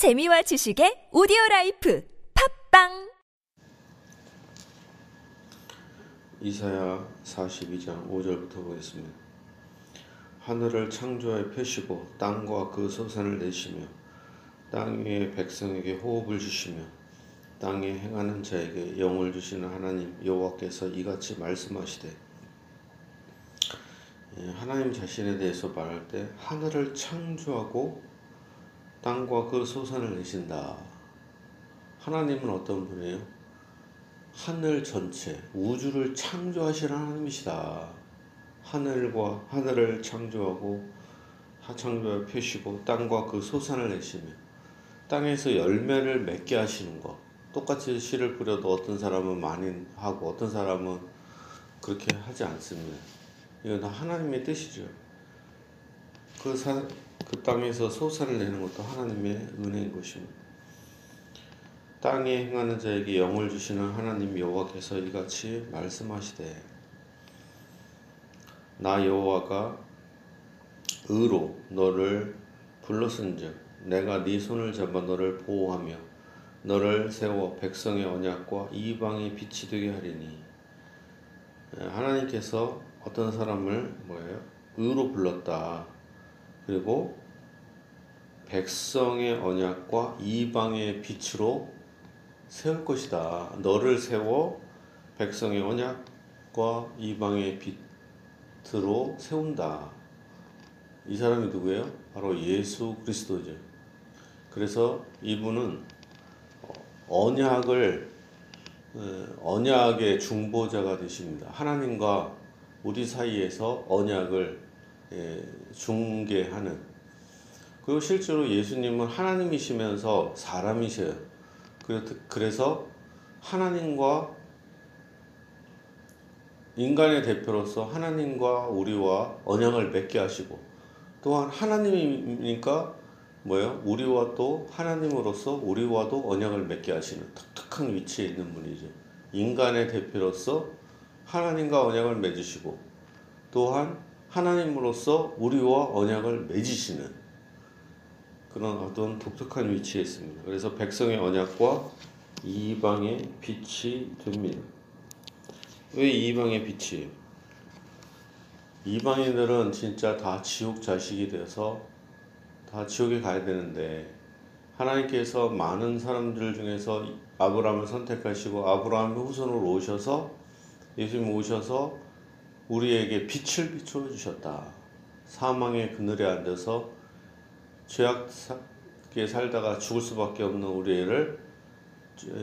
재미와 지식의 오디오 라이프 팝빵 이사야 42장 5절부터 보겠습니다. 하늘을 창조하여 펴시고 땅과 그 소산을 내시며 땅 위의 백성에게 호흡을 주시며 땅에 행하는 자에게 영을 주시는 하나님 여호와께서 이같이 말씀하시되 예, 하나님 자신에 대해서 말할 때 하늘을 창조하고 땅과 그 소산을 내신다. 하나님은 어떤 분이에요? 하늘 전체, 우주를 창조하시는 하나님이시다. 하늘과 하늘을 창조하고 창조하여 펴시고 땅과 그 소산을 내시며 땅에서 열매를 맺게 하시는 것. 똑같이 씨를 뿌려도 어떤 사람은 많이 하고 어떤 사람은 그렇게 하지 않습니다. 이건 다 하나님의 뜻이죠. 그, 사, 그 땅에서 소산을 내는 것도 하나님의 은혜인 것입니다. 땅에 행하는 자에게 영을 주시는 하나님 여호와께서 이같이 말씀하시되 나 여호와가 의로 너를 불렀은즉 내가 네 손을 잡아 너를 보호하며 너를 세워 백성의 언약과 이방의 빛이 되게 하리니 하나님께서 어떤 사람을 뭐예요? 의로 불렀다. 그리고 백성의 언약과 이방의 빛으로 세울 것이다. 너를 세워 백성의 언약과 이방의 빛으로 세운다. 이 사람이 누구예요? 바로 예수 그리스도죠. 그래서 이분은 언약을 어, 언약의 중보자가 되십니다. 하나님과 우리 사이에서 언약을 예, 중개하는 그리고 실제로 예수님은 하나님이시면서 사람이셔요. 그래서 하나님과 인간의 대표로서 하나님과 우리와 언약을 맺게 하시고 또한 하나님이니까 뭐예요? 우리와 또 하나님으로서 우리와도 언약을 맺게 하시는 독특한 위치에 있는 분이죠. 인간의 대표로서 하나님과 언약을 맺으시고 또한 하나님으로서 우리와 언약을 맺으시는 그런 어떤 독특한 위치에 있습니다. 그래서 백성의 언약과 이방의 빛이 됩니다. 왜 이방의 빛이에요? 이방인들은 진짜 다 지옥 자식이 되어서 다 지옥에 가야 되는데 하나님께서 많은 사람들 중에서 아브라함을 선택하시고 아브라함의 후손으로 오셔서 예수님 오셔서 우리에게 빛을 비춰 주셨다. 사망의 그늘에 앉아서 죄악게 살다가 죽을 수밖에 없는 우리를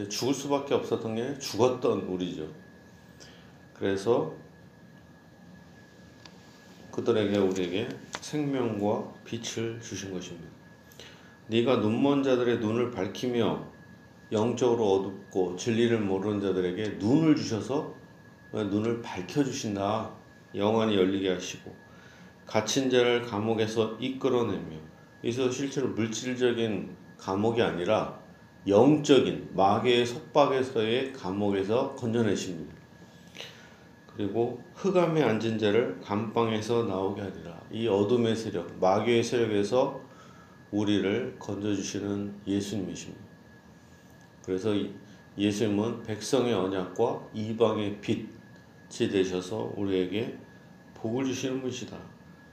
죽을 수밖에 없었던 게 죽었던 우리죠. 그래서 그들에게 우리에게 생명과 빛을 주신 것입니다. 네가 눈먼 자들의 눈을 밝히며 영적으로 어둡고 진리를 모르는 자들에게 눈을 주셔서 눈을 밝혀 주신다. 영안이 열리게 하시고 갇힌 자를 감옥에서 이끌어내며 그래서 실제로 물질적인 감옥이 아니라 영적인 마귀의 속박에서의 감옥에서 건져내십니다. 그리고 흑암에 앉은 자를 감방에서 나오게 하리라. 이 어둠의 세력, 마귀의 세력에서 우리를 건져주시는 예수님이십니다. 그래서 예수님은 백성의 언약과 이방의 빛이 되셔서 우리에게 복을 주시는 분이시다.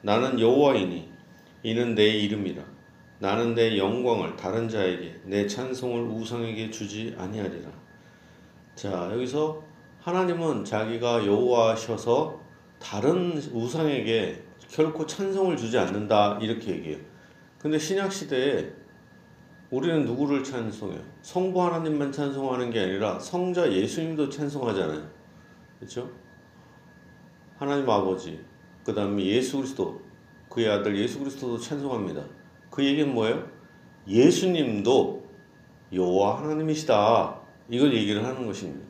나는 여호와이니 이는 내 이름이라. 나는 내 영광을 다른 자에게 내 찬송을 우상에게 주지 아니하리라. 자 여기서 하나님은 자기가 여호와셔서 다른 우상에게 결코 찬송을 주지 않는다 이렇게 얘기해요. 근데 신약 시대에 우리는 누구를 찬송해요? 성부 하나님만 찬송하는 게 아니라 성자 예수님도 찬송하잖아요. 그렇죠? 하나님 아버지, 그 다음에 예수 그리스도, 그의 아들 예수 그리스도도 찬송합니다. 그 얘기는 뭐예요? 예수님도 여호와 하나님이시다. 이걸 얘기를 하는 것입니다.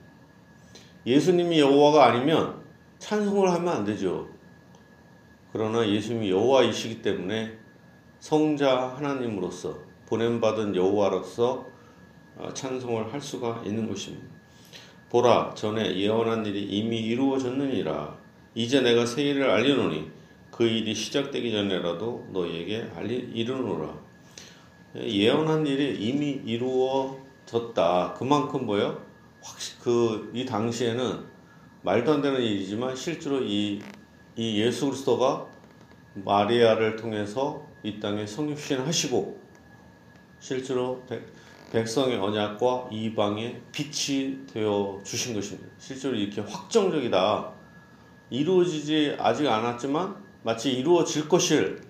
예수님이 여호와가 아니면 찬송을 하면 안 되죠. 그러나 예수님이 여호와이시기 때문에 성자 하나님으로서 보냄받은 여호와로서 어, 찬송을 할 수가 있는 것입니다. 보라 전에 예언한 일이 이미 이루어졌느니라 이제 내가 새 일을 알리노니 그 일이 시작되기 전에라도 너에게 알리 이르노라 예언한 일이 이미 이루어졌다. 그만큼 뭐요? 확실 그이 당시에는 말도 안 되는 일이지만 실제로 이, 이 예수 그리스도가 마리아를 통해서 이 땅에 성육신하시고 실제로 백, 백성의 언약과 이방의 빛이 되어 주신 것입니다. 실제로 이렇게 확정적이다. 이루어지지 아직 않았지만 마치 이루어질 것을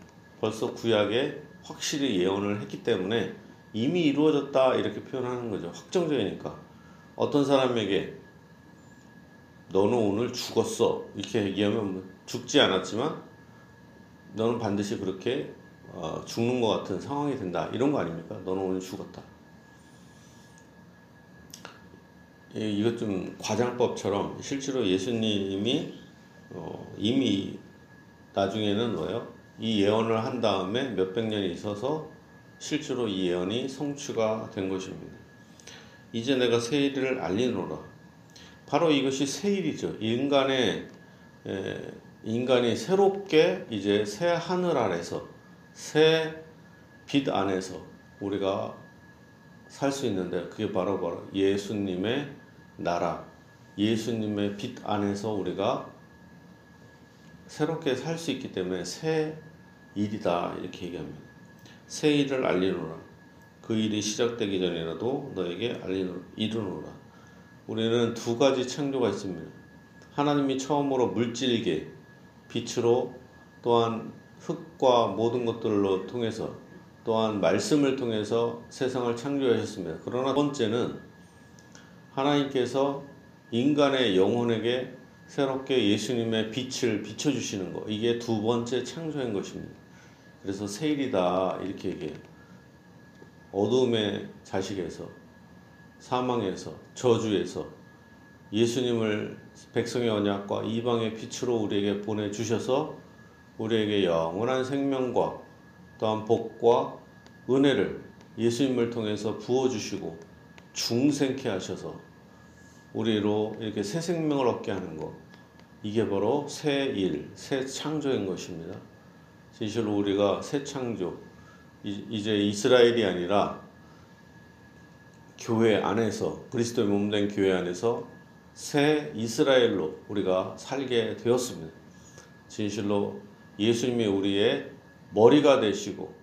벌써 구약에 확실히 예언을 했기 때문에 이미 이루어졌다 이렇게 표현하는 거죠. 확정적이니까 어떤 사람에게 너는 오늘 죽었어 이렇게 얘기하면 뭐 죽지 않았지만 너는 반드시 그렇게 어, 죽는 것 같은 상황이 된다 이런 거 아닙니까? 너는 오늘 죽었다. 이것 좀 과장법처럼 실제로 예수님이 어, 이미 나중에는 뭐예요? 이 예언을 한 다음에 몇백 년이 있어서 실제로 이 예언이 성취가 된 것입니다. 이제 내가 새 일을 알리노라. 바로 이것이 새 일이죠. 인간의 에, 인간이 새롭게 이제 새 하늘 아래서 새 빛 안에서 우리가 살 수 있는데 그게 바로 바로 예수님의 나라, 예수님의 빛 안에서 우리가 새롭게 살 수 있기 때문에 새 일이다 이렇게 얘기합니다. 새 일을 알리노라. 그 일이 시작되기 전이라도 너에게 알리노 이르노라. 우리는 두 가지 창조가 있습니다. 하나님이 처음으로 물질계 빛으로 또한 흙과 모든 것들로 통해서 또한 말씀을 통해서 세상을 창조하셨습니다. 그러나 번째는 하나님께서 인간의 영혼에게 새롭게 예수님의 빛을 비춰주시는 것. 이게 두 번째 창조인 것입니다. 그래서 세일이다. 이렇게 얘기해요. 어둠의 자식에서, 사망에서, 저주에서 예수님을 백성의 언약과 이방의 빛으로 우리에게 보내주셔서 우리에게 영원한 생명과 또한 복과 은혜를 예수님을 통해서 부어주시고 중생케 하셔서 우리로 이렇게 새 생명을 얻게 하는 것. 이게 바로 새 일, 새 창조인 것입니다. 진실로 우리가 새 창조, 이제 이스라엘이 아니라 교회 안에서, 그리스도의 몸된 교회 안에서 새 이스라엘로 우리가 살게 되었습니다. 진실로 예수님이 우리의 머리가 되시고,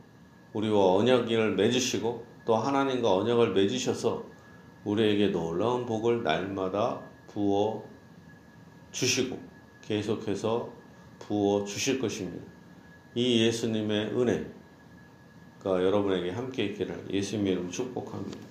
우리와 언약을 맺으시고, 또 하나님과 언약을 맺으셔서 우리에게 놀라운 복을 날마다 부어 주시고 계속해서 부어 주실 것입니다. 이 예수님의 은혜가 여러분에게 함께 있기를 예수님의 이름 축복합니다.